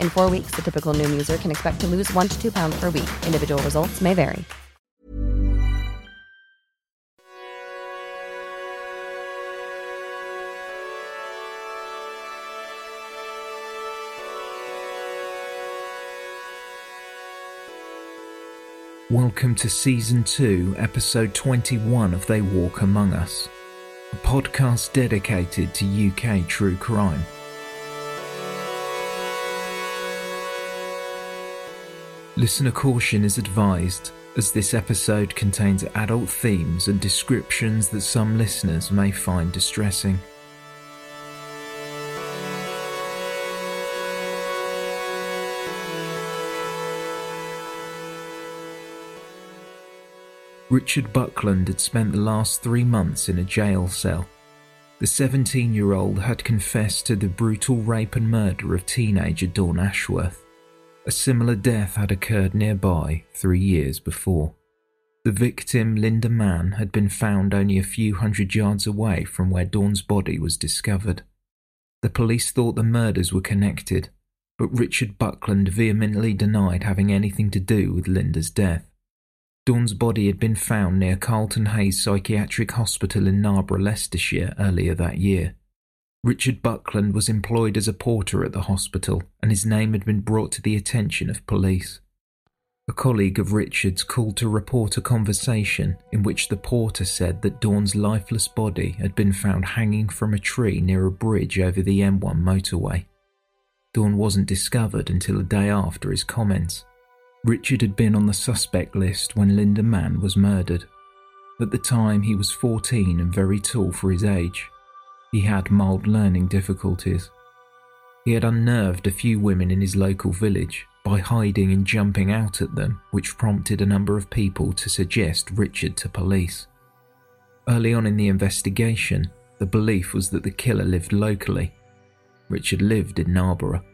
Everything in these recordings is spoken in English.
In four weeks, the typical Noom user can expect to lose one to two pounds per week. Individual results may vary. Welcome to Season 2, Episode 21 of They Walk Among Us, a podcast dedicated to UK true crime. Listener caution is advised, as this episode contains adult themes and descriptions that some listeners may find distressing. Richard Buckland had spent the last three months in a jail cell. The 17 year old had confessed to the brutal rape and murder of teenager Dawn Ashworth. A similar death had occurred nearby three years before. The victim, Linda Mann, had been found only a few hundred yards away from where Dawn's body was discovered. The police thought the murders were connected, but Richard Buckland vehemently denied having anything to do with Linda's death. Dawn's body had been found near Carlton Hayes Psychiatric Hospital in Narborough, Leicestershire, earlier that year. Richard Buckland was employed as a porter at the hospital, and his name had been brought to the attention of police. A colleague of Richard's called to report a conversation in which the porter said that Dawn's lifeless body had been found hanging from a tree near a bridge over the M1 motorway. Dawn wasn't discovered until a day after his comments. Richard had been on the suspect list when Linda Mann was murdered. At the time, he was 14 and very tall for his age. He had mild learning difficulties. He had unnerved a few women in his local village by hiding and jumping out at them, which prompted a number of people to suggest Richard to police. Early on in the investigation, the belief was that the killer lived locally. Richard lived in Narborough.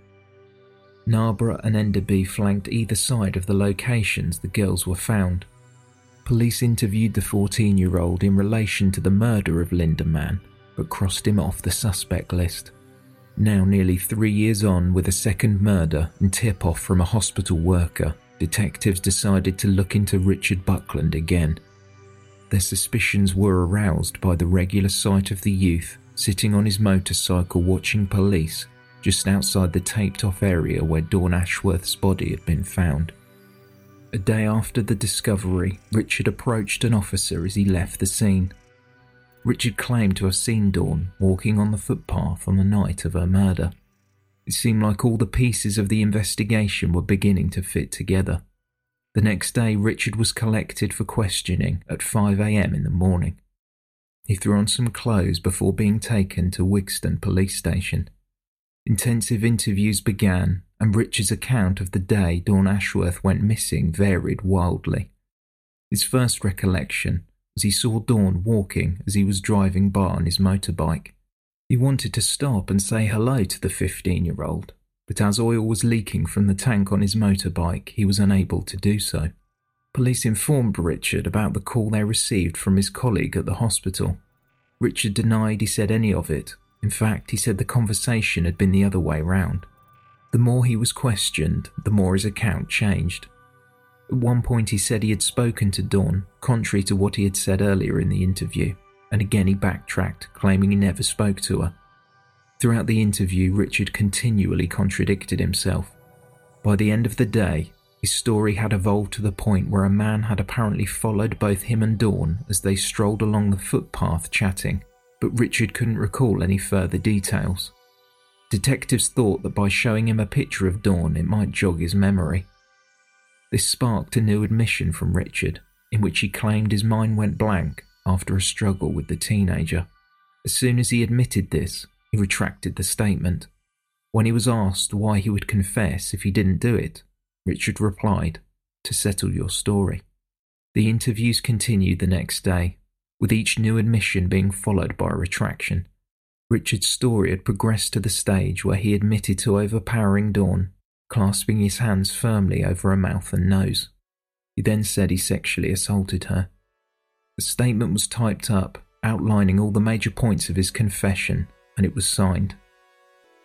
Narborough and Enderby flanked either side of the locations the girls were found. Police interviewed the 14 year old in relation to the murder of Linda Mann, but crossed him off the suspect list. Now, nearly three years on, with a second murder and tip off from a hospital worker, detectives decided to look into Richard Buckland again. Their suspicions were aroused by the regular sight of the youth sitting on his motorcycle watching police just outside the taped off area where Dawn Ashworth's body had been found. A day after the discovery, Richard approached an officer as he left the scene. Richard claimed to have seen Dawn walking on the footpath on the night of her murder. It seemed like all the pieces of the investigation were beginning to fit together. The next day, Richard was collected for questioning at 5am in the morning. He threw on some clothes before being taken to Wigston police station. Intensive interviews began, and Richard's account of the day Dawn Ashworth went missing varied wildly. His first recollection was he saw Dawn walking as he was driving by on his motorbike. He wanted to stop and say hello to the 15 year old, but as oil was leaking from the tank on his motorbike, he was unable to do so. Police informed Richard about the call they received from his colleague at the hospital. Richard denied he said any of it. In fact, he said the conversation had been the other way round. The more he was questioned, the more his account changed. At one point, he said he had spoken to Dawn, contrary to what he had said earlier in the interview, and again he backtracked, claiming he never spoke to her. Throughout the interview, Richard continually contradicted himself. By the end of the day, his story had evolved to the point where a man had apparently followed both him and Dawn as they strolled along the footpath chatting, but Richard couldn't recall any further details. Detectives thought that by showing him a picture of Dawn, it might jog his memory. This sparked a new admission from Richard, in which he claimed his mind went blank after a struggle with the teenager. As soon as he admitted this, he retracted the statement. When he was asked why he would confess if he didn't do it, Richard replied, to settle your story. The interviews continued the next day, with each new admission being followed by a retraction. Richard's story had progressed to the stage where he admitted to overpowering Dawn, clasping his hands firmly over her mouth and nose. He then said he sexually assaulted her. The statement was typed up, outlining all the major points of his confession, and it was signed.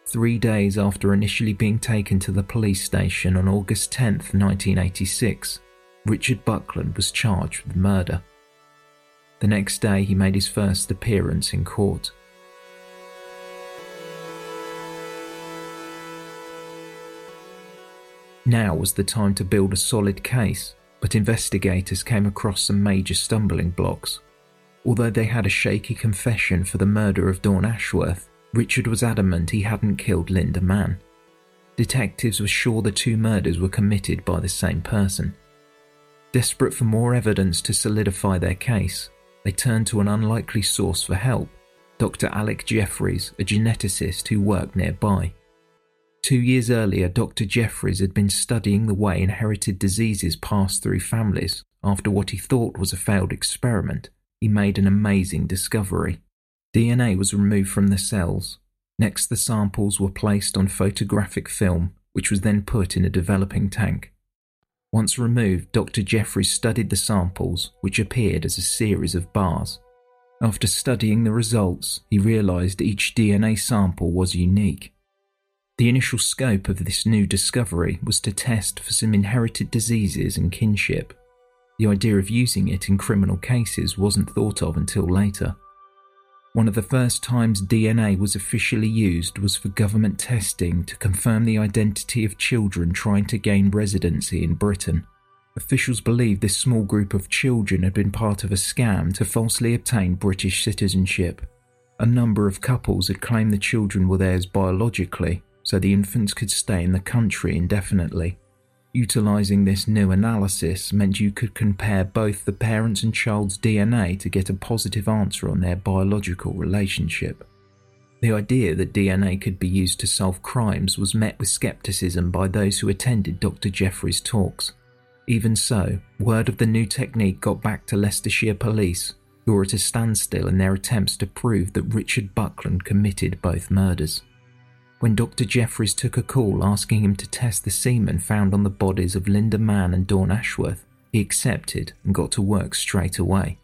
Three days after initially being taken to the police station on August 10, 1986, Richard Buckland was charged with murder. The next day, he made his first appearance in court. Now was the time to build a solid case, but investigators came across some major stumbling blocks. Although they had a shaky confession for the murder of Dawn Ashworth, Richard was adamant he hadn't killed Linda Mann. Detectives were sure the two murders were committed by the same person. Desperate for more evidence to solidify their case, they turned to an unlikely source for help Dr. Alec Jeffreys, a geneticist who worked nearby. Two years earlier, Dr. Jeffreys had been studying the way inherited diseases pass through families. After what he thought was a failed experiment, he made an amazing discovery. DNA was removed from the cells. Next, the samples were placed on photographic film, which was then put in a developing tank. Once removed, Dr. Jeffreys studied the samples, which appeared as a series of bars. After studying the results, he realized each DNA sample was unique. The initial scope of this new discovery was to test for some inherited diseases and kinship. The idea of using it in criminal cases wasn't thought of until later. One of the first times DNA was officially used was for government testing to confirm the identity of children trying to gain residency in Britain. Officials believed this small group of children had been part of a scam to falsely obtain British citizenship. A number of couples had claimed the children were theirs biologically, so the infants could stay in the country indefinitely. Utilizing this new analysis meant you could compare both the parents and child's DNA to get a positive answer on their biological relationship. The idea that DNA could be used to solve crimes was met with skepticism by those who attended Dr. Jeffreys' talks. Even so, word of the new technique got back to Leicestershire police, who were at a standstill in their attempts to prove that Richard Buckland committed both murders. When Dr. Jeffreys took a call asking him to test the semen found on the bodies of Linda Mann and Dawn Ashworth, he accepted and got to work straight away.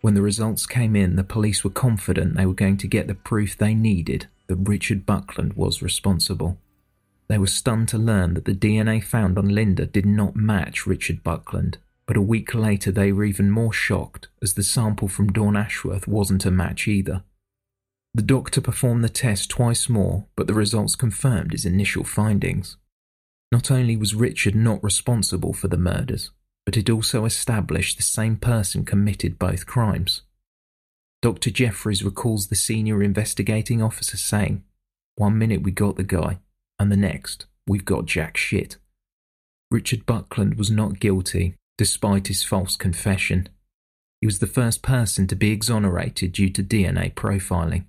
When the results came in, the police were confident they were going to get the proof they needed that Richard Buckland was responsible. They were stunned to learn that the DNA found on Linda did not match Richard Buckland, but a week later they were even more shocked as the sample from Dawn Ashworth wasn't a match either. The doctor performed the test twice more, but the results confirmed his initial findings. Not only was Richard not responsible for the murders, but it also established the same person committed both crimes. Dr. Jeffreys recalls the senior investigating officer saying, One minute we got the guy, and the next, we've got jack shit. Richard Buckland was not guilty, despite his false confession. He was the first person to be exonerated due to DNA profiling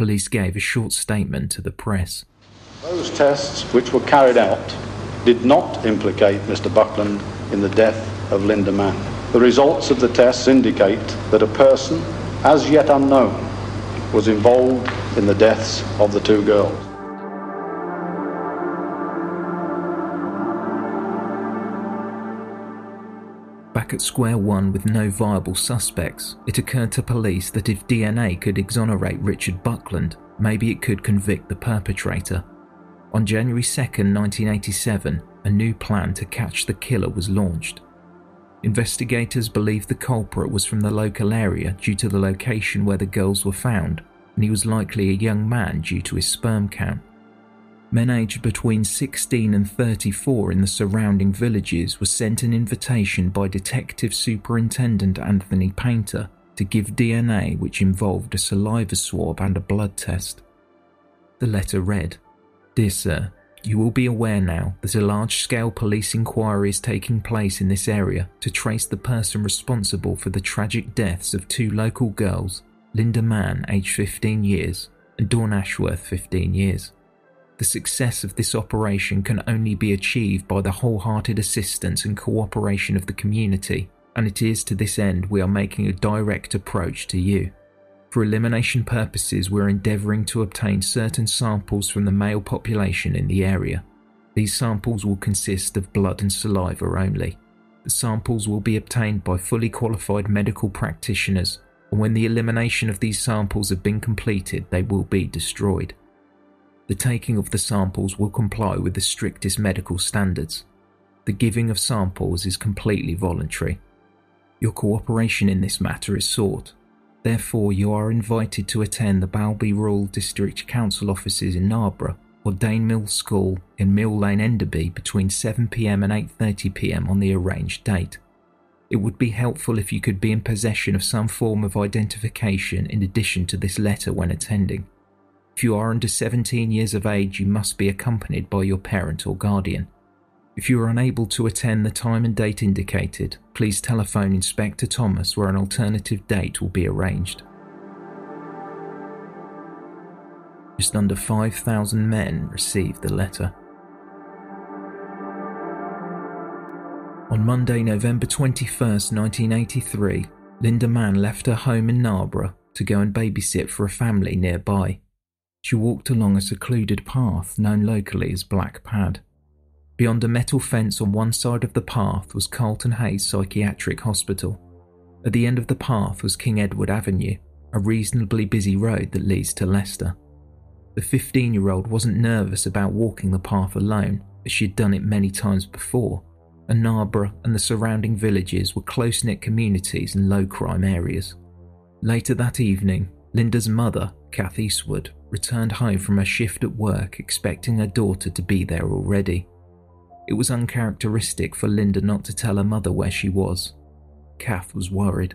police gave a short statement to the press. Those tests which were carried out did not implicate Mr. Buckland in the death of Linda Mann. The results of the tests indicate that a person, as yet unknown, was involved in the deaths of the two girls. Back at square one with no viable suspects, it occurred to police that if DNA could exonerate Richard Buckland, maybe it could convict the perpetrator. On January 2, 1987, a new plan to catch the killer was launched. Investigators believed the culprit was from the local area due to the location where the girls were found, and he was likely a young man due to his sperm count. Men aged between 16 and 34 in the surrounding villages were sent an invitation by Detective Superintendent Anthony Painter to give DNA, which involved a saliva swab and a blood test. The letter read Dear Sir, you will be aware now that a large scale police inquiry is taking place in this area to trace the person responsible for the tragic deaths of two local girls, Linda Mann, aged 15 years, and Dawn Ashworth, 15 years. The success of this operation can only be achieved by the wholehearted assistance and cooperation of the community, and it is to this end we are making a direct approach to you. For elimination purposes, we're endeavouring to obtain certain samples from the male population in the area. These samples will consist of blood and saliva only. The samples will be obtained by fully qualified medical practitioners, and when the elimination of these samples have been completed, they will be destroyed. The taking of the samples will comply with the strictest medical standards. The giving of samples is completely voluntary. Your cooperation in this matter is sought Therefore, you are invited to attend the Blaby Rural District Council offices in Narborough or Dane Mill School in Mill Lane, Enderby between 7pm and 8.30pm on the arranged date. It would be helpful if you could be in possession of some form of identification in addition to this letter when attending. If you are under 17 years of age, you must be accompanied by your parent or guardian. If you are unable to attend the time and date indicated, please telephone Inspector Thomas where an alternative date will be arranged. Just under 5,000 men received the letter. On Monday, November 21, 1983, Linda Mann left her home in Narborough to go and babysit for a family nearby. She walked along a secluded path known locally as Black Pad. Beyond a metal fence on one side of the path was Carlton Hayes Psychiatric Hospital. At the end of the path was King Edward Avenue, a reasonably busy road that leads to Leicester. The 15 year old wasn't nervous about walking the path alone, as she had done it many times before, and Narborough and the surrounding villages were close knit communities and low crime areas. Later that evening, Linda's mother, Kath Eastwood, returned home from her shift at work expecting her daughter to be there already. It was uncharacteristic for Linda not to tell her mother where she was. Kath was worried.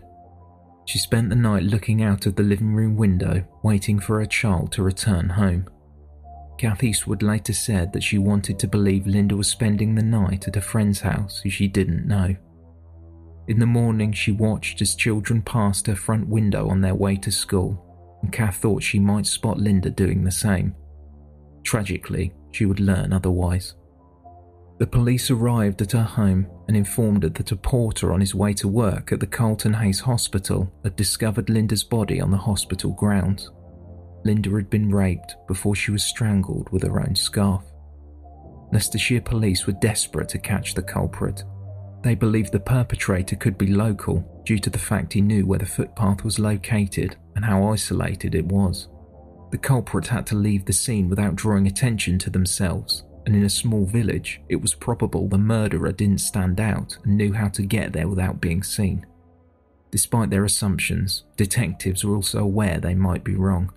She spent the night looking out of the living room window, waiting for her child to return home. Kath Eastwood later said that she wanted to believe Linda was spending the night at a friend's house who she didn't know. In the morning, she watched as children passed her front window on their way to school, and Kath thought she might spot Linda doing the same. Tragically, she would learn otherwise. The police arrived at her home and informed her that a porter on his way to work at the Carlton Hayes Hospital had discovered Linda's body on the hospital grounds. Linda had been raped before she was strangled with her own scarf. Leicestershire police were desperate to catch the culprit. They believed the perpetrator could be local due to the fact he knew where the footpath was located and how isolated it was. The culprit had to leave the scene without drawing attention to themselves and in a small village, it was probable the murderer didn't stand out and knew how to get there without being seen. Despite their assumptions, detectives were also aware they might be wrong.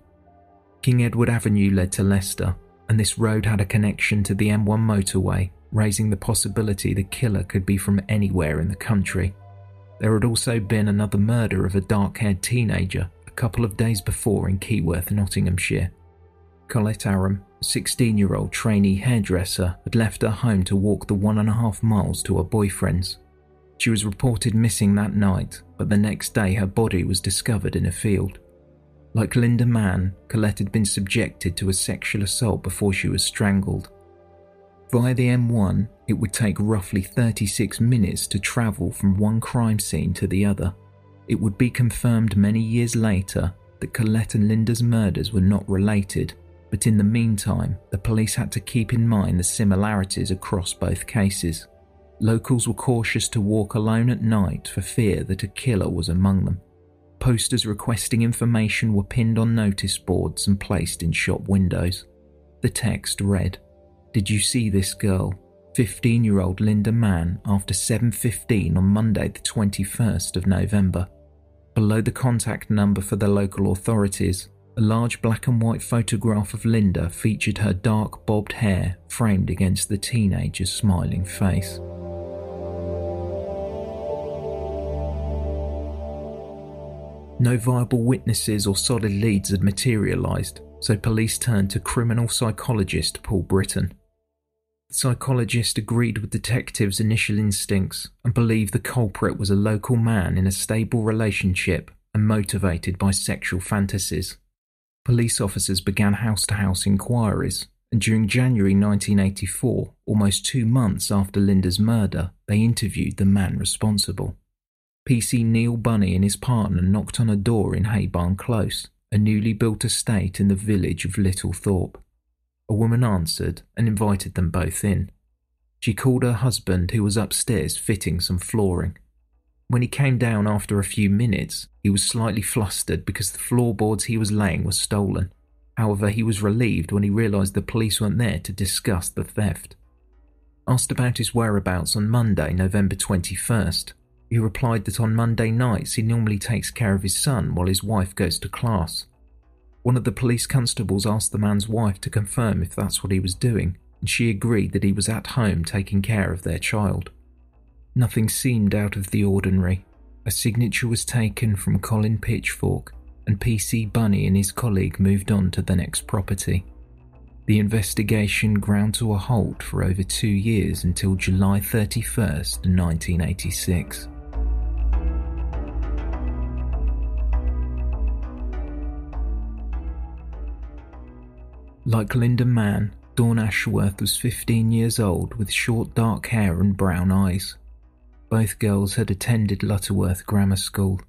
King Edward Avenue led to Leicester, and this road had a connection to the M1 motorway, raising the possibility the killer could be from anywhere in the country. There had also been another murder of a dark haired teenager a couple of days before in Keyworth, Nottinghamshire. Colette Aram, 16 year old trainee hairdresser, had left her home to walk the one and a half miles to her boyfriend's. She was reported missing that night, but the next day her body was discovered in a field. Like Linda Mann, Colette had been subjected to a sexual assault before she was strangled. Via the M1, it would take roughly 36 minutes to travel from one crime scene to the other. It would be confirmed many years later that Colette and Linda's murders were not related but in the meantime, the police had to keep in mind the similarities across both cases. locals were cautious to walk alone at night for fear that a killer was among them. Posters requesting information were pinned on notice boards and placed in shop windows. The text read, Did you see this girl? 15-year-old Linda Mann after 7.15 on Monday the 21st of November. Below the contact number for the local authorities, a large black and white photograph of Linda featured her dark bobbed hair framed against the teenager's smiling face. No viable witnesses or solid leads had materialised, so police turned to criminal psychologist Paul Britton. The psychologist agreed with detectives' initial instincts and believed the culprit was a local man in a stable relationship and motivated by sexual fantasies. Police officers began house to house inquiries, and during January 1984, almost two months after Linda's murder, they interviewed the man responsible. PC Neil Bunny and his partner knocked on a door in Haybarn Close, a newly built estate in the village of Littlethorpe. A woman answered and invited them both in. She called her husband, who was upstairs fitting some flooring. When he came down after a few minutes, he was slightly flustered because the floorboards he was laying were stolen. However, he was relieved when he realised the police weren't there to discuss the theft. Asked about his whereabouts on Monday, November 21st, he replied that on Monday nights he normally takes care of his son while his wife goes to class. One of the police constables asked the man's wife to confirm if that's what he was doing, and she agreed that he was at home taking care of their child. Nothing seemed out of the ordinary. A signature was taken from Colin Pitchfork, and PC Bunny and his colleague moved on to the next property. The investigation ground to a halt for over two years until July 31st, 1986. Like Linda Mann, Dawn Ashworth was 15 years old with short dark hair and brown eyes. Both girls had attended Lutterworth Grammar School.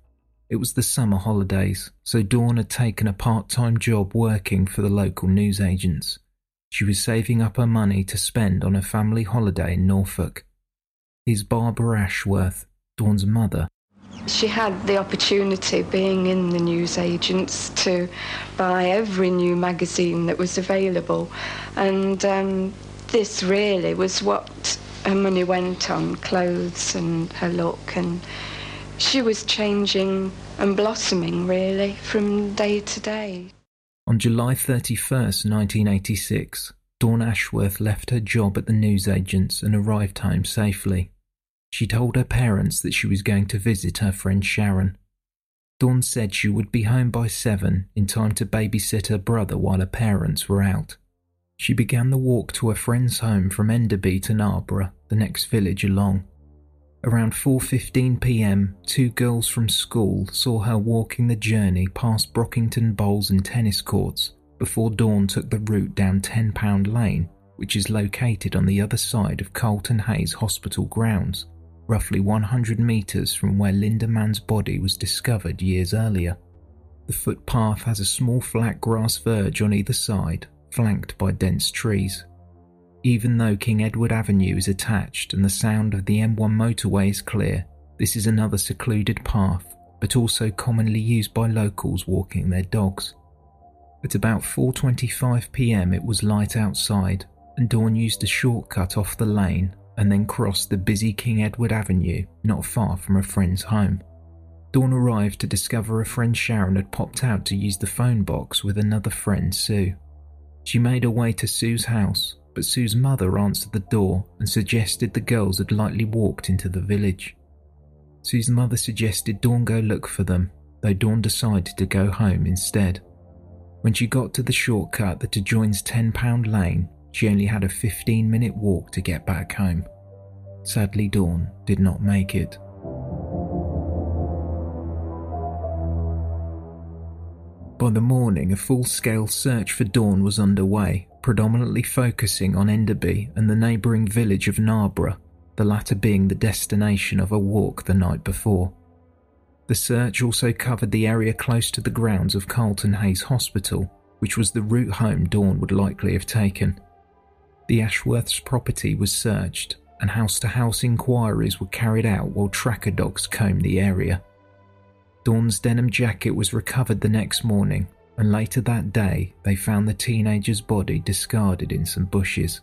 It was the summer holidays, so Dawn had taken a part time job working for the local newsagents. She was saving up her money to spend on a family holiday in Norfolk. Here's Barbara Ashworth, Dawn's mother, she had the opportunity, being in the newsagents, to buy every new magazine that was available. And um, this really was what her money went on clothes and her look. And she was changing and blossoming, really, from day to day. On July 31st, 1986, Dawn Ashworth left her job at the newsagents and arrived home safely. She told her parents that she was going to visit her friend Sharon. Dawn said she would be home by seven in time to babysit her brother while her parents were out. She began the walk to her friend's home from Enderby to Narborough, the next village along. Around 4:15 p.m., two girls from school saw her walking the journey past Brockington Bowls and tennis courts before Dawn took the route down Ten Pound Lane, which is located on the other side of Carlton Hayes Hospital grounds roughly 100 metres from where Linda Mann's body was discovered years earlier. The footpath has a small flat grass verge on either side, flanked by dense trees. Even though King Edward Avenue is attached and the sound of the M1 motorway is clear, this is another secluded path, but also commonly used by locals walking their dogs. At about 4:25 p.m. it was light outside, and Dawn used a shortcut off the lane and then crossed the busy King Edward Avenue not far from a friend's home. Dawn arrived to discover a friend Sharon had popped out to use the phone box with another friend, Sue. She made her way to Sue's house, but Sue's mother answered the door and suggested the girls had likely walked into the village. Sue's mother suggested Dawn go look for them, though Dawn decided to go home instead. When she got to the shortcut that adjoins Ten Pound Lane, she only had a 15 minute walk to get back home. Sadly, Dawn did not make it. By the morning, a full scale search for Dawn was underway, predominantly focusing on Enderby and the neighbouring village of Narborough, the latter being the destination of a walk the night before. The search also covered the area close to the grounds of Carlton Hayes Hospital, which was the route home Dawn would likely have taken. The Ashworth's property was searched, and house to house inquiries were carried out while tracker dogs combed the area. Dawn's denim jacket was recovered the next morning, and later that day they found the teenager's body discarded in some bushes.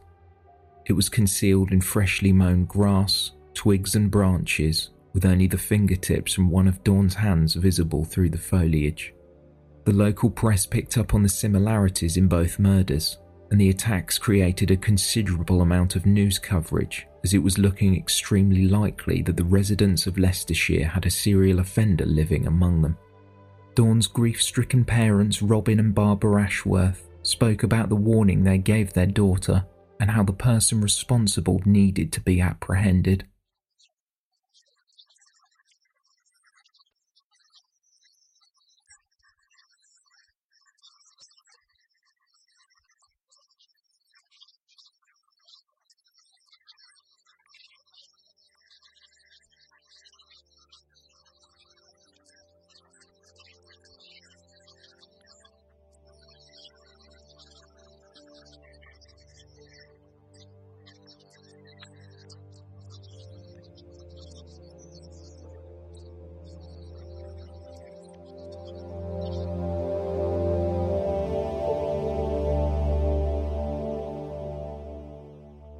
It was concealed in freshly mown grass, twigs, and branches, with only the fingertips from one of Dawn's hands visible through the foliage. The local press picked up on the similarities in both murders, and the attacks created a considerable amount of news coverage as it was looking extremely likely that the residents of Leicestershire had a serial offender living among them. Dawn's grief stricken parents, Robin and Barbara Ashworth, spoke about the warning they gave their daughter and how the person responsible needed to be apprehended.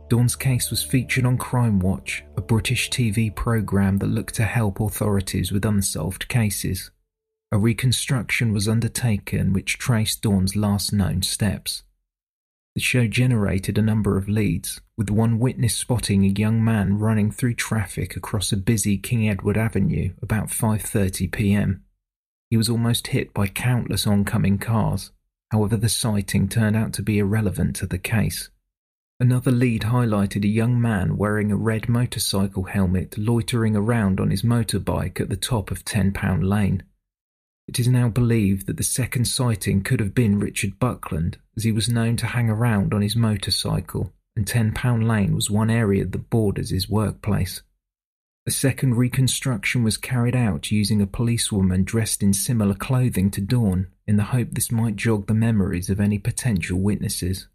Dawn's case was featured on Crime Watch, a British TV programme that looked to help authorities with unsolved cases. A reconstruction was undertaken which traced Dawn's last known steps. The show generated a number of leads, with one witness spotting a young man running through traffic across a busy King Edward Avenue about 5:30 p.m. He was almost hit by countless oncoming cars. However, the sighting turned out to be irrelevant to the case. Another lead highlighted a young man wearing a red motorcycle helmet loitering around on his motorbike at the top of Ten Pound Lane. It is now believed that the second sighting could have been Richard Buckland, as he was known to hang around on his motorcycle, and Ten Pound Lane was one area that borders his workplace. A second reconstruction was carried out using a policewoman dressed in similar clothing to Dawn, in the hope this might jog the memories of any potential witnesses.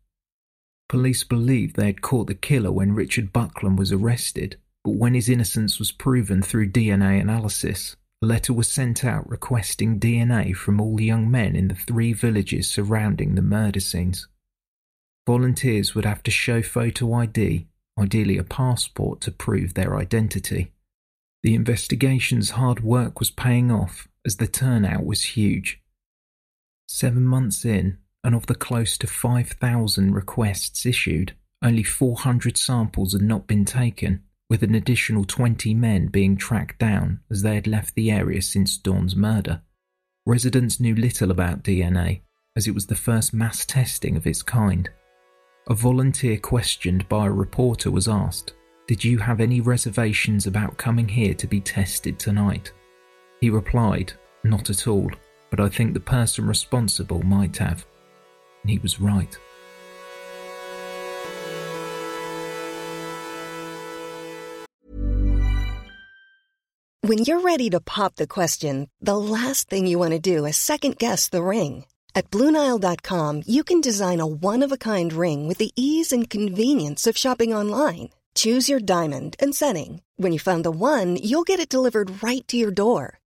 Police believed they had caught the killer when Richard Buckland was arrested, but when his innocence was proven through DNA analysis, a letter was sent out requesting DNA from all the young men in the three villages surrounding the murder scenes. Volunteers would have to show photo ID, ideally a passport, to prove their identity. The investigation's hard work was paying off as the turnout was huge. Seven months in, and of the close to 5,000 requests issued, only 400 samples had not been taken, with an additional 20 men being tracked down as they had left the area since Dawn's murder. Residents knew little about DNA, as it was the first mass testing of its kind. A volunteer questioned by a reporter was asked, Did you have any reservations about coming here to be tested tonight? He replied, Not at all, but I think the person responsible might have and he was right. When you're ready to pop the question, the last thing you want to do is second guess the ring. At Bluenile.com, you can design a one of a kind ring with the ease and convenience of shopping online. Choose your diamond and setting. When you find the one, you'll get it delivered right to your door.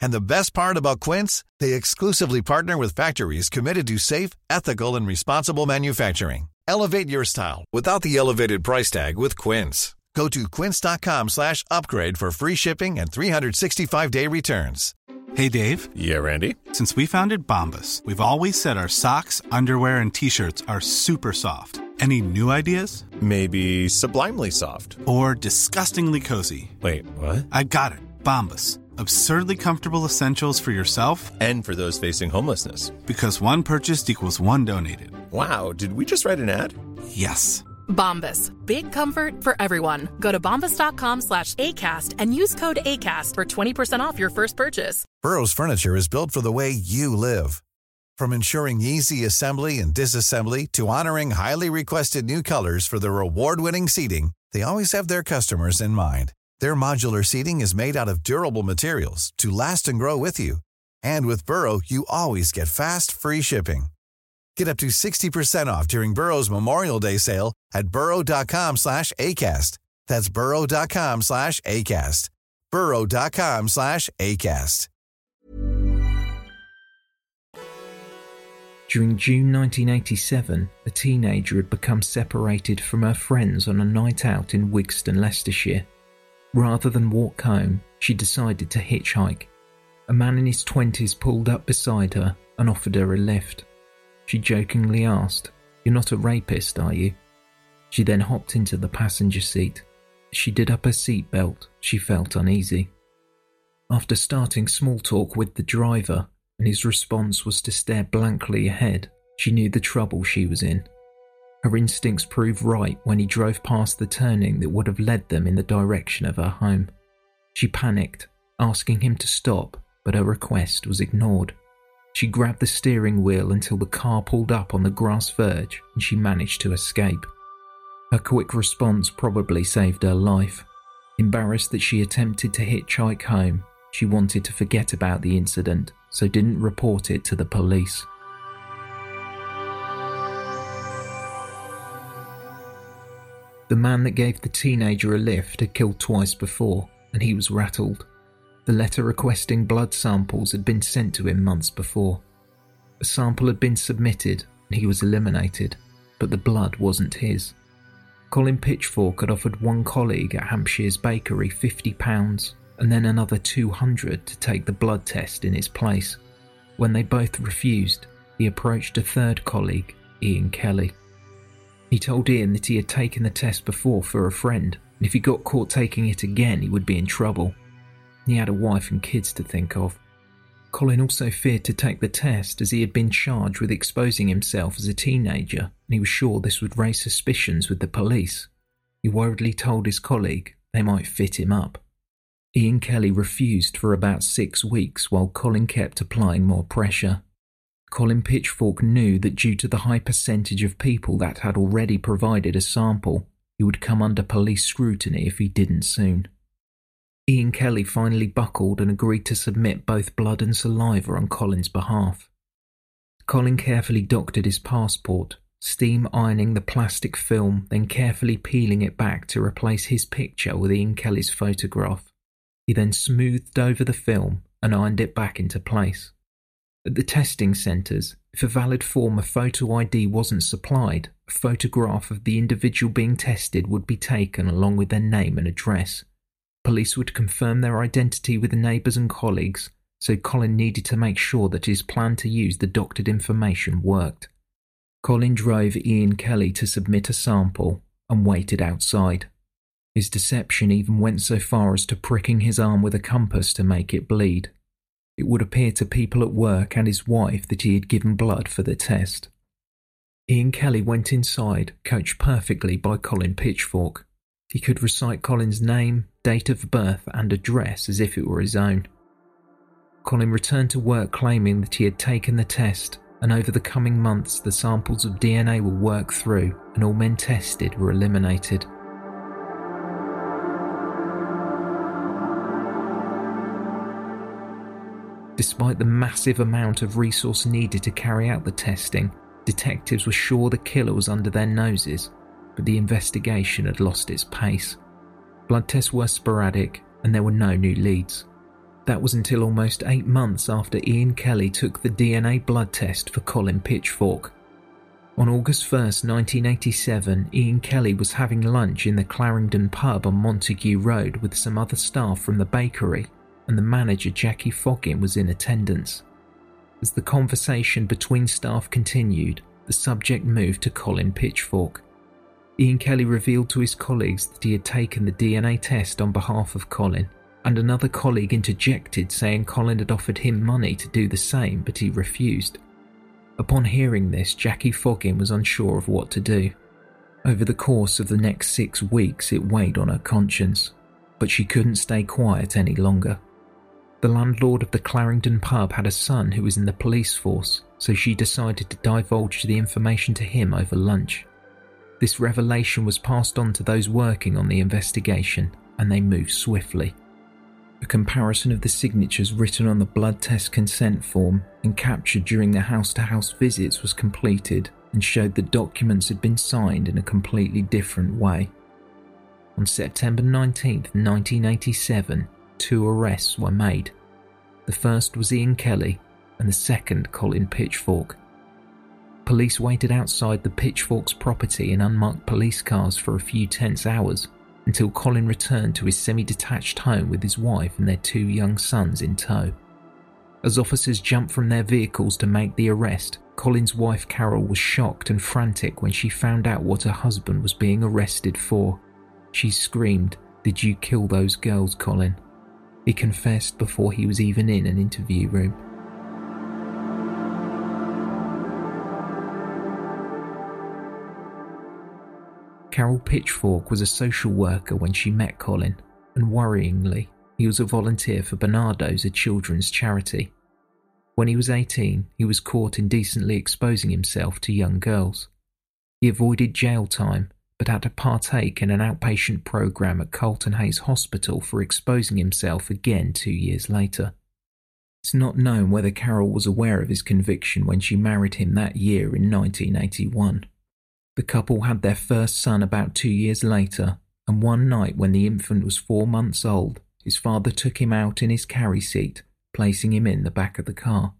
And the best part about Quince, they exclusively partner with factories committed to safe, ethical and responsible manufacturing. Elevate your style without the elevated price tag with Quince. Go to quince.com/upgrade for free shipping and 365-day returns. Hey Dave. Yeah, Randy. Since we founded Bombas, we've always said our socks, underwear and t-shirts are super soft. Any new ideas? Maybe sublimely soft or disgustingly cozy. Wait, what? I got it. Bombas absurdly comfortable essentials for yourself and for those facing homelessness. Because one purchased equals one donated. Wow, did we just write an ad? Yes. Bombas. Big comfort for everyone. Go to bombas.com slash ACAST and use code ACAST for 20% off your first purchase. Burrow's furniture is built for the way you live. From ensuring easy assembly and disassembly to honoring highly requested new colors for their award-winning seating, they always have their customers in mind. Their modular seating is made out of durable materials to last and grow with you. And with Burrow, you always get fast, free shipping. Get up to 60% off during Burrow's Memorial Day sale at burrow.com slash ACAST. That's burrow.com slash ACAST. burrow.com slash ACAST. During June 1987, a teenager had become separated from her friends on a night out in Wigston, Leicestershire. Rather than walk home, she decided to hitchhike. A man in his 20s pulled up beside her and offered her a lift. She jokingly asked, You're not a rapist, are you? She then hopped into the passenger seat. She did up her seatbelt, she felt uneasy. After starting small talk with the driver, and his response was to stare blankly ahead, she knew the trouble she was in. Her instincts proved right when he drove past the turning that would have led them in the direction of her home. She panicked, asking him to stop, but her request was ignored. She grabbed the steering wheel until the car pulled up on the grass verge and she managed to escape. Her quick response probably saved her life. Embarrassed that she attempted to hitchhike home, she wanted to forget about the incident, so didn't report it to the police. The man that gave the teenager a lift had killed twice before, and he was rattled. The letter requesting blood samples had been sent to him months before. A sample had been submitted, and he was eliminated, but the blood wasn't his. Colin Pitchfork had offered one colleague at Hampshire's bakery £50 and then another 200 to take the blood test in its place. When they both refused, he approached a third colleague, Ian Kelly. He told Ian that he had taken the test before for a friend, and if he got caught taking it again, he would be in trouble. He had a wife and kids to think of. Colin also feared to take the test as he had been charged with exposing himself as a teenager, and he was sure this would raise suspicions with the police. He worriedly told his colleague they might fit him up. Ian Kelly refused for about six weeks while Colin kept applying more pressure. Colin Pitchfork knew that due to the high percentage of people that had already provided a sample, he would come under police scrutiny if he didn't soon. Ian Kelly finally buckled and agreed to submit both blood and saliva on Colin's behalf. Colin carefully doctored his passport, steam ironing the plastic film, then carefully peeling it back to replace his picture with Ian Kelly's photograph. He then smoothed over the film and ironed it back into place. At the testing centres, if a valid form of photo ID wasn't supplied, a photograph of the individual being tested would be taken along with their name and address. Police would confirm their identity with neighbours and colleagues, so Colin needed to make sure that his plan to use the doctored information worked. Colin drove Ian Kelly to submit a sample and waited outside. His deception even went so far as to pricking his arm with a compass to make it bleed. It would appear to people at work and his wife that he had given blood for the test. Ian Kelly went inside, coached perfectly by Colin Pitchfork. He could recite Colin's name, date of birth, and address as if it were his own. Colin returned to work claiming that he had taken the test, and over the coming months, the samples of DNA were worked through and all men tested were eliminated. Despite the massive amount of resource needed to carry out the testing, detectives were sure the killer was under their noses, but the investigation had lost its pace. Blood tests were sporadic, and there were no new leads. That was until almost eight months after Ian Kelly took the DNA blood test for Colin Pitchfork. On August 1, 1987, Ian Kelly was having lunch in the Clarendon pub on Montague Road with some other staff from the bakery and the manager Jackie Foggin was in attendance. As the conversation between staff continued, the subject moved to Colin Pitchfork. Ian Kelly revealed to his colleagues that he had taken the DNA test on behalf of Colin, and another colleague interjected saying Colin had offered him money to do the same, but he refused. Upon hearing this, Jackie Foggin was unsure of what to do. Over the course of the next six weeks, it weighed on her conscience, but she couldn't stay quiet any longer. The landlord of the Clarendon pub had a son who was in the police force, so she decided to divulge the information to him over lunch. This revelation was passed on to those working on the investigation, and they moved swiftly. A comparison of the signatures written on the blood test consent form and captured during the house to house visits was completed and showed that documents had been signed in a completely different way. On September 19, 1987, two arrests were made. The first was Ian Kelly, and the second, Colin Pitchfork. Police waited outside the Pitchforks' property in unmarked police cars for a few tense hours until Colin returned to his semi detached home with his wife and their two young sons in tow. As officers jumped from their vehicles to make the arrest, Colin's wife Carol was shocked and frantic when she found out what her husband was being arrested for. She screamed, Did you kill those girls, Colin? He confessed before he was even in an interview room. Carol Pitchfork was a social worker when she met Colin, and worryingly, he was a volunteer for Barnardo's, a children's charity. When he was 18, he was caught indecently exposing himself to young girls. He avoided jail time but had to partake in an outpatient program at Carlton Hayes Hospital for exposing himself again two years later. It's not known whether Carol was aware of his conviction when she married him that year in 1981. The couple had their first son about two years later, and one night when the infant was four months old, his father took him out in his carry seat, placing him in the back of the car.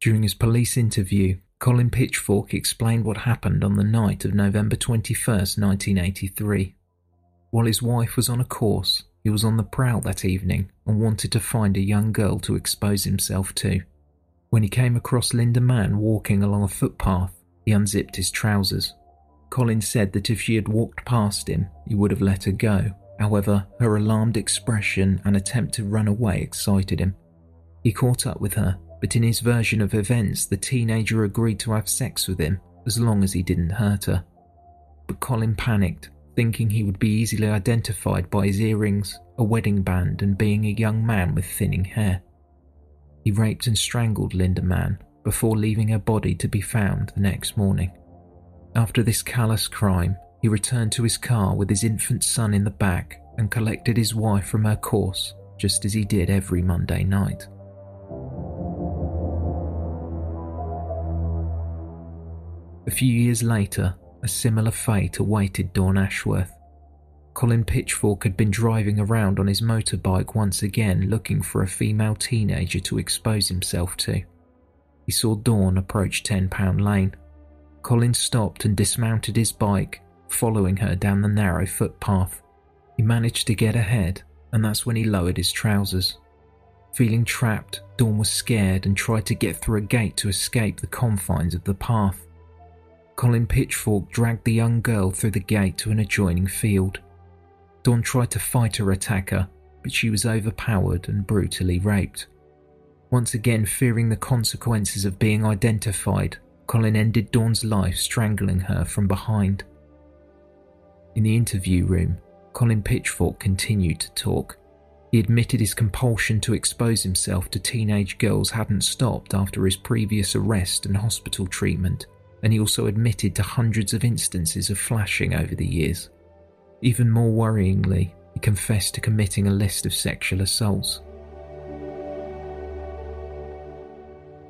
During his police interview, Colin Pitchfork explained what happened on the night of November 21, 1983. While his wife was on a course, he was on the prowl that evening and wanted to find a young girl to expose himself to. When he came across Linda Mann walking along a footpath, he unzipped his trousers. Colin said that if she had walked past him, he would have let her go. However, her alarmed expression and attempt to run away excited him. He caught up with her but in his version of events, the teenager agreed to have sex with him as long as he didn't hurt her. But Colin panicked, thinking he would be easily identified by his earrings, a wedding band, and being a young man with thinning hair. He raped and strangled Linda Mann before leaving her body to be found the next morning. After this callous crime, he returned to his car with his infant son in the back and collected his wife from her course, just as he did every Monday night. A few years later, a similar fate awaited Dawn Ashworth. Colin Pitchfork had been driving around on his motorbike once again looking for a female teenager to expose himself to. He saw Dawn approach Ten Pound Lane. Colin stopped and dismounted his bike, following her down the narrow footpath. He managed to get ahead, and that's when he lowered his trousers. Feeling trapped, Dawn was scared and tried to get through a gate to escape the confines of the path. Colin Pitchfork dragged the young girl through the gate to an adjoining field. Dawn tried to fight her attacker, but she was overpowered and brutally raped. Once again, fearing the consequences of being identified, Colin ended Dawn's life strangling her from behind. In the interview room, Colin Pitchfork continued to talk. He admitted his compulsion to expose himself to teenage girls hadn't stopped after his previous arrest and hospital treatment and he also admitted to hundreds of instances of flashing over the years. Even more worryingly, he confessed to committing a list of sexual assaults.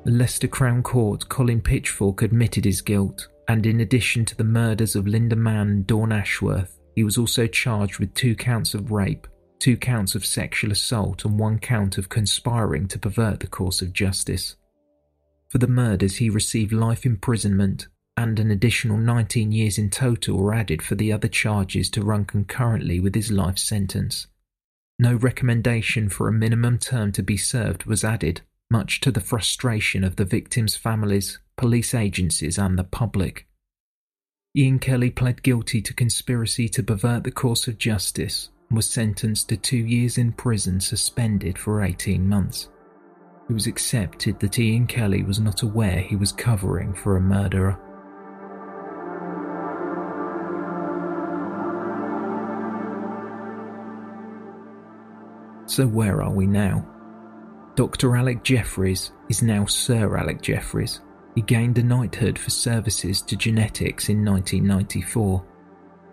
The Leicester Crown Court, Colin Pitchfork admitted his guilt, and in addition to the murders of Linda Mann and Dawn Ashworth, he was also charged with two counts of rape, two counts of sexual assault, and one count of conspiring to pervert the course of justice. For the murders, he received life imprisonment, and an additional 19 years in total were added for the other charges to run concurrently with his life sentence. No recommendation for a minimum term to be served was added, much to the frustration of the victims' families, police agencies, and the public. Ian Kelly pled guilty to conspiracy to pervert the course of justice and was sentenced to two years in prison suspended for 18 months. It was accepted that Ian Kelly was not aware he was covering for a murderer. So, where are we now? Dr. Alec Jeffreys is now Sir Alec Jeffreys. He gained a knighthood for services to genetics in 1994.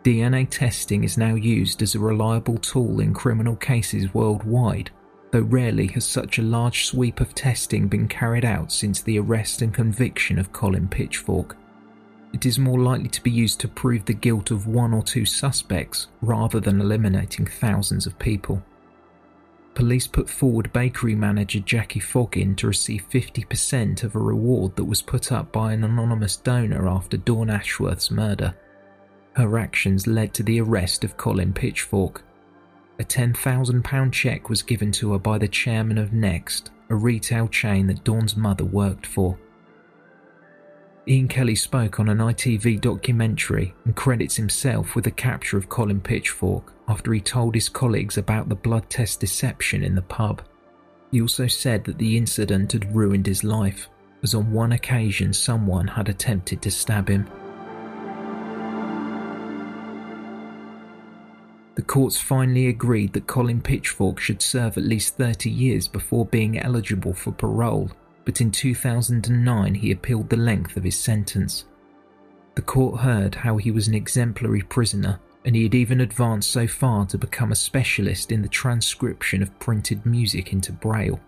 DNA testing is now used as a reliable tool in criminal cases worldwide though rarely has such a large sweep of testing been carried out since the arrest and conviction of Colin Pitchfork. It is more likely to be used to prove the guilt of one or two suspects rather than eliminating thousands of people. Police put forward bakery manager Jackie Foggin to receive 50% of a reward that was put up by an anonymous donor after Dawn Ashworth's murder. Her actions led to the arrest of Colin Pitchfork. A £10,000 cheque was given to her by the chairman of Next, a retail chain that Dawn's mother worked for. Ian Kelly spoke on an ITV documentary and credits himself with the capture of Colin Pitchfork after he told his colleagues about the blood test deception in the pub. He also said that the incident had ruined his life, as on one occasion someone had attempted to stab him. The courts finally agreed that Colin Pitchfork should serve at least 30 years before being eligible for parole but in 2009 he appealed the length of his sentence. The court heard how he was an exemplary prisoner, and he had even advanced so far to become a specialist in the transcription of printed music into Braille.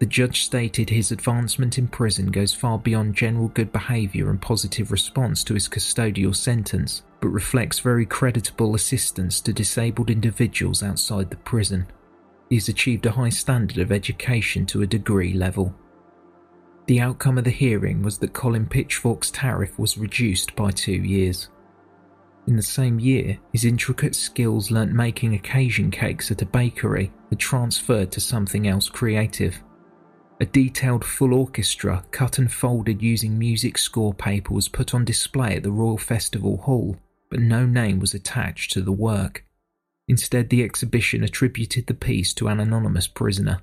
The judge stated his advancement in prison goes far beyond general good behaviour and positive response to his custodial sentence, but reflects very creditable assistance to disabled individuals outside the prison. He has achieved a high standard of education to a degree level. The outcome of the hearing was that Colin Pitchfork's tariff was reduced by two years. In the same year, his intricate skills learnt making occasion cakes at a bakery were transferred to something else creative. A detailed full orchestra, cut and folded using music score paper, was put on display at the Royal Festival Hall, but no name was attached to the work. Instead, the exhibition attributed the piece to an anonymous prisoner.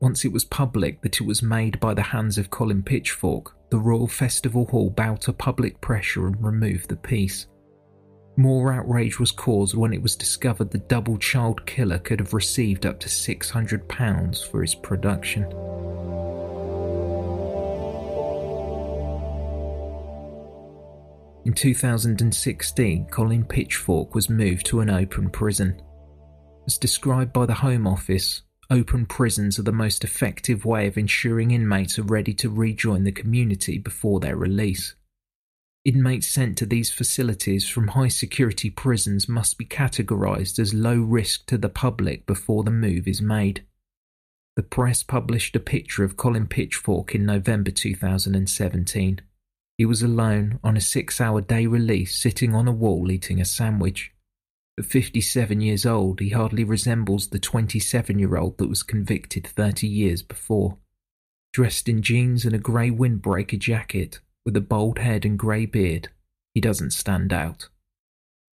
Once it was public that it was made by the hands of Colin Pitchfork, the Royal Festival Hall bowed to public pressure and removed the piece. More outrage was caused when it was discovered the double child killer could have received up to £600 for his production. In 2016, Colin Pitchfork was moved to an open prison. As described by the Home Office, Open prisons are the most effective way of ensuring inmates are ready to rejoin the community before their release. Inmates sent to these facilities from high security prisons must be categorised as low risk to the public before the move is made. The press published a picture of Colin Pitchfork in November 2017. He was alone on a six hour day release sitting on a wall eating a sandwich. At 57 years old, he hardly resembles the 27 year old that was convicted 30 years before. Dressed in jeans and a grey windbreaker jacket, with a bald head and grey beard, he doesn't stand out.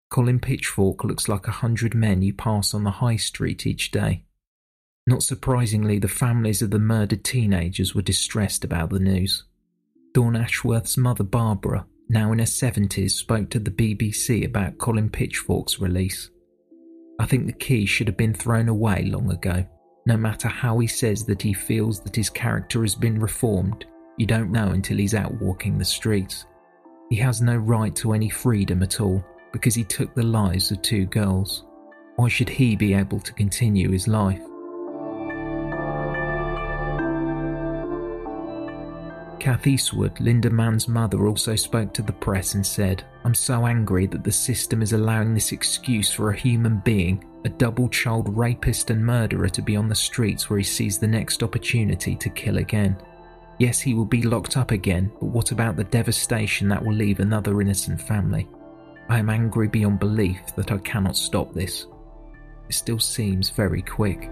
Colin Pitchfork looks like a hundred men you pass on the high street each day. Not surprisingly, the families of the murdered teenagers were distressed about the news. Dawn Ashworth's mother, Barbara, now in her 70s, spoke to the BBC about Colin Pitchfork's release. I think the key should have been thrown away long ago. No matter how he says that he feels that his character has been reformed, you don't know until he's out walking the streets. He has no right to any freedom at all because he took the lives of two girls. Why should he be able to continue his life? Kath Eastwood, Linda Mann's mother, also spoke to the press and said, I'm so angry that the system is allowing this excuse for a human being, a double child rapist and murderer, to be on the streets where he sees the next opportunity to kill again. Yes, he will be locked up again, but what about the devastation that will leave another innocent family? I am angry beyond belief that I cannot stop this. It still seems very quick.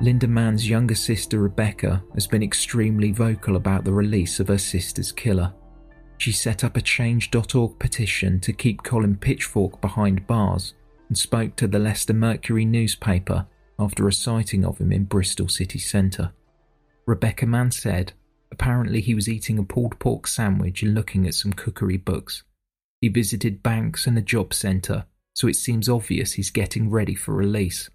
Linda Mann's younger sister Rebecca has been extremely vocal about the release of her sister's killer. She set up a Change.org petition to keep Colin Pitchfork behind bars and spoke to the Leicester Mercury newspaper after a sighting of him in Bristol city centre. Rebecca Mann said, apparently he was eating a pulled pork sandwich and looking at some cookery books. He visited banks and a job centre, so it seems obvious he's getting ready for release.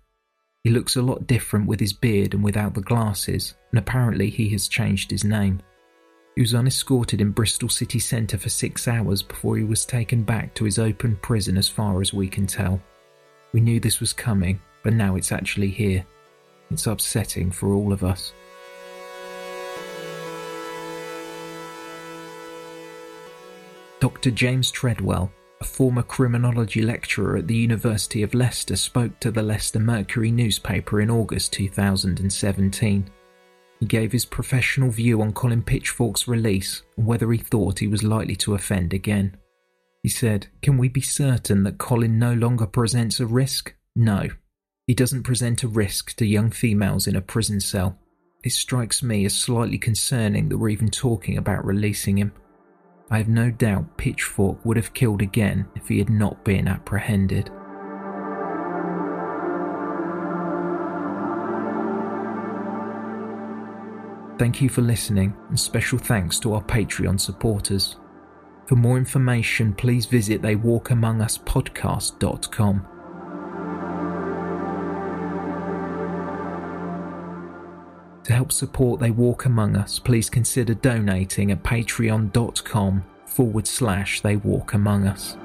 He looks a lot different with his beard and without the glasses, and apparently he has changed his name. He was unescorted in Bristol city centre for six hours before he was taken back to his open prison, as far as we can tell. We knew this was coming, but now it's actually here. It's upsetting for all of us. Dr. James Treadwell, a former criminology lecturer at the University of Leicester, spoke to the Leicester Mercury newspaper in August 2017. He gave his professional view on Colin Pitchfork's release and whether he thought he was likely to offend again. He said, Can we be certain that Colin no longer presents a risk? No. He doesn't present a risk to young females in a prison cell. It strikes me as slightly concerning that we're even talking about releasing him. I have no doubt Pitchfork would have killed again if he had not been apprehended. Thank you for listening, and special thanks to our Patreon supporters. For more information, please visit theywalkamonguspodcast.com. To help support They Walk Among Us, please consider donating at patreon.com forward slash They Walk Among Us.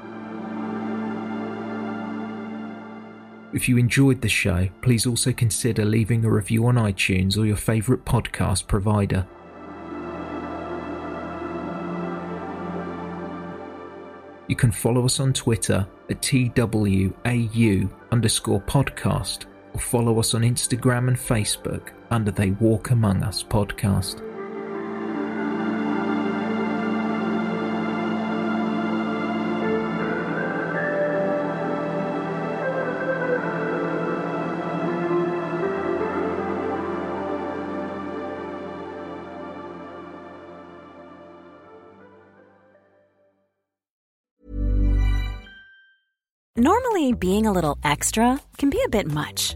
If you enjoyed the show, please also consider leaving a review on iTunes or your favourite podcast provider. You can follow us on Twitter at TWAU underscore podcast or follow us on Instagram and Facebook under They Walk Among Us podcast. Normally, being a little extra can be a bit much,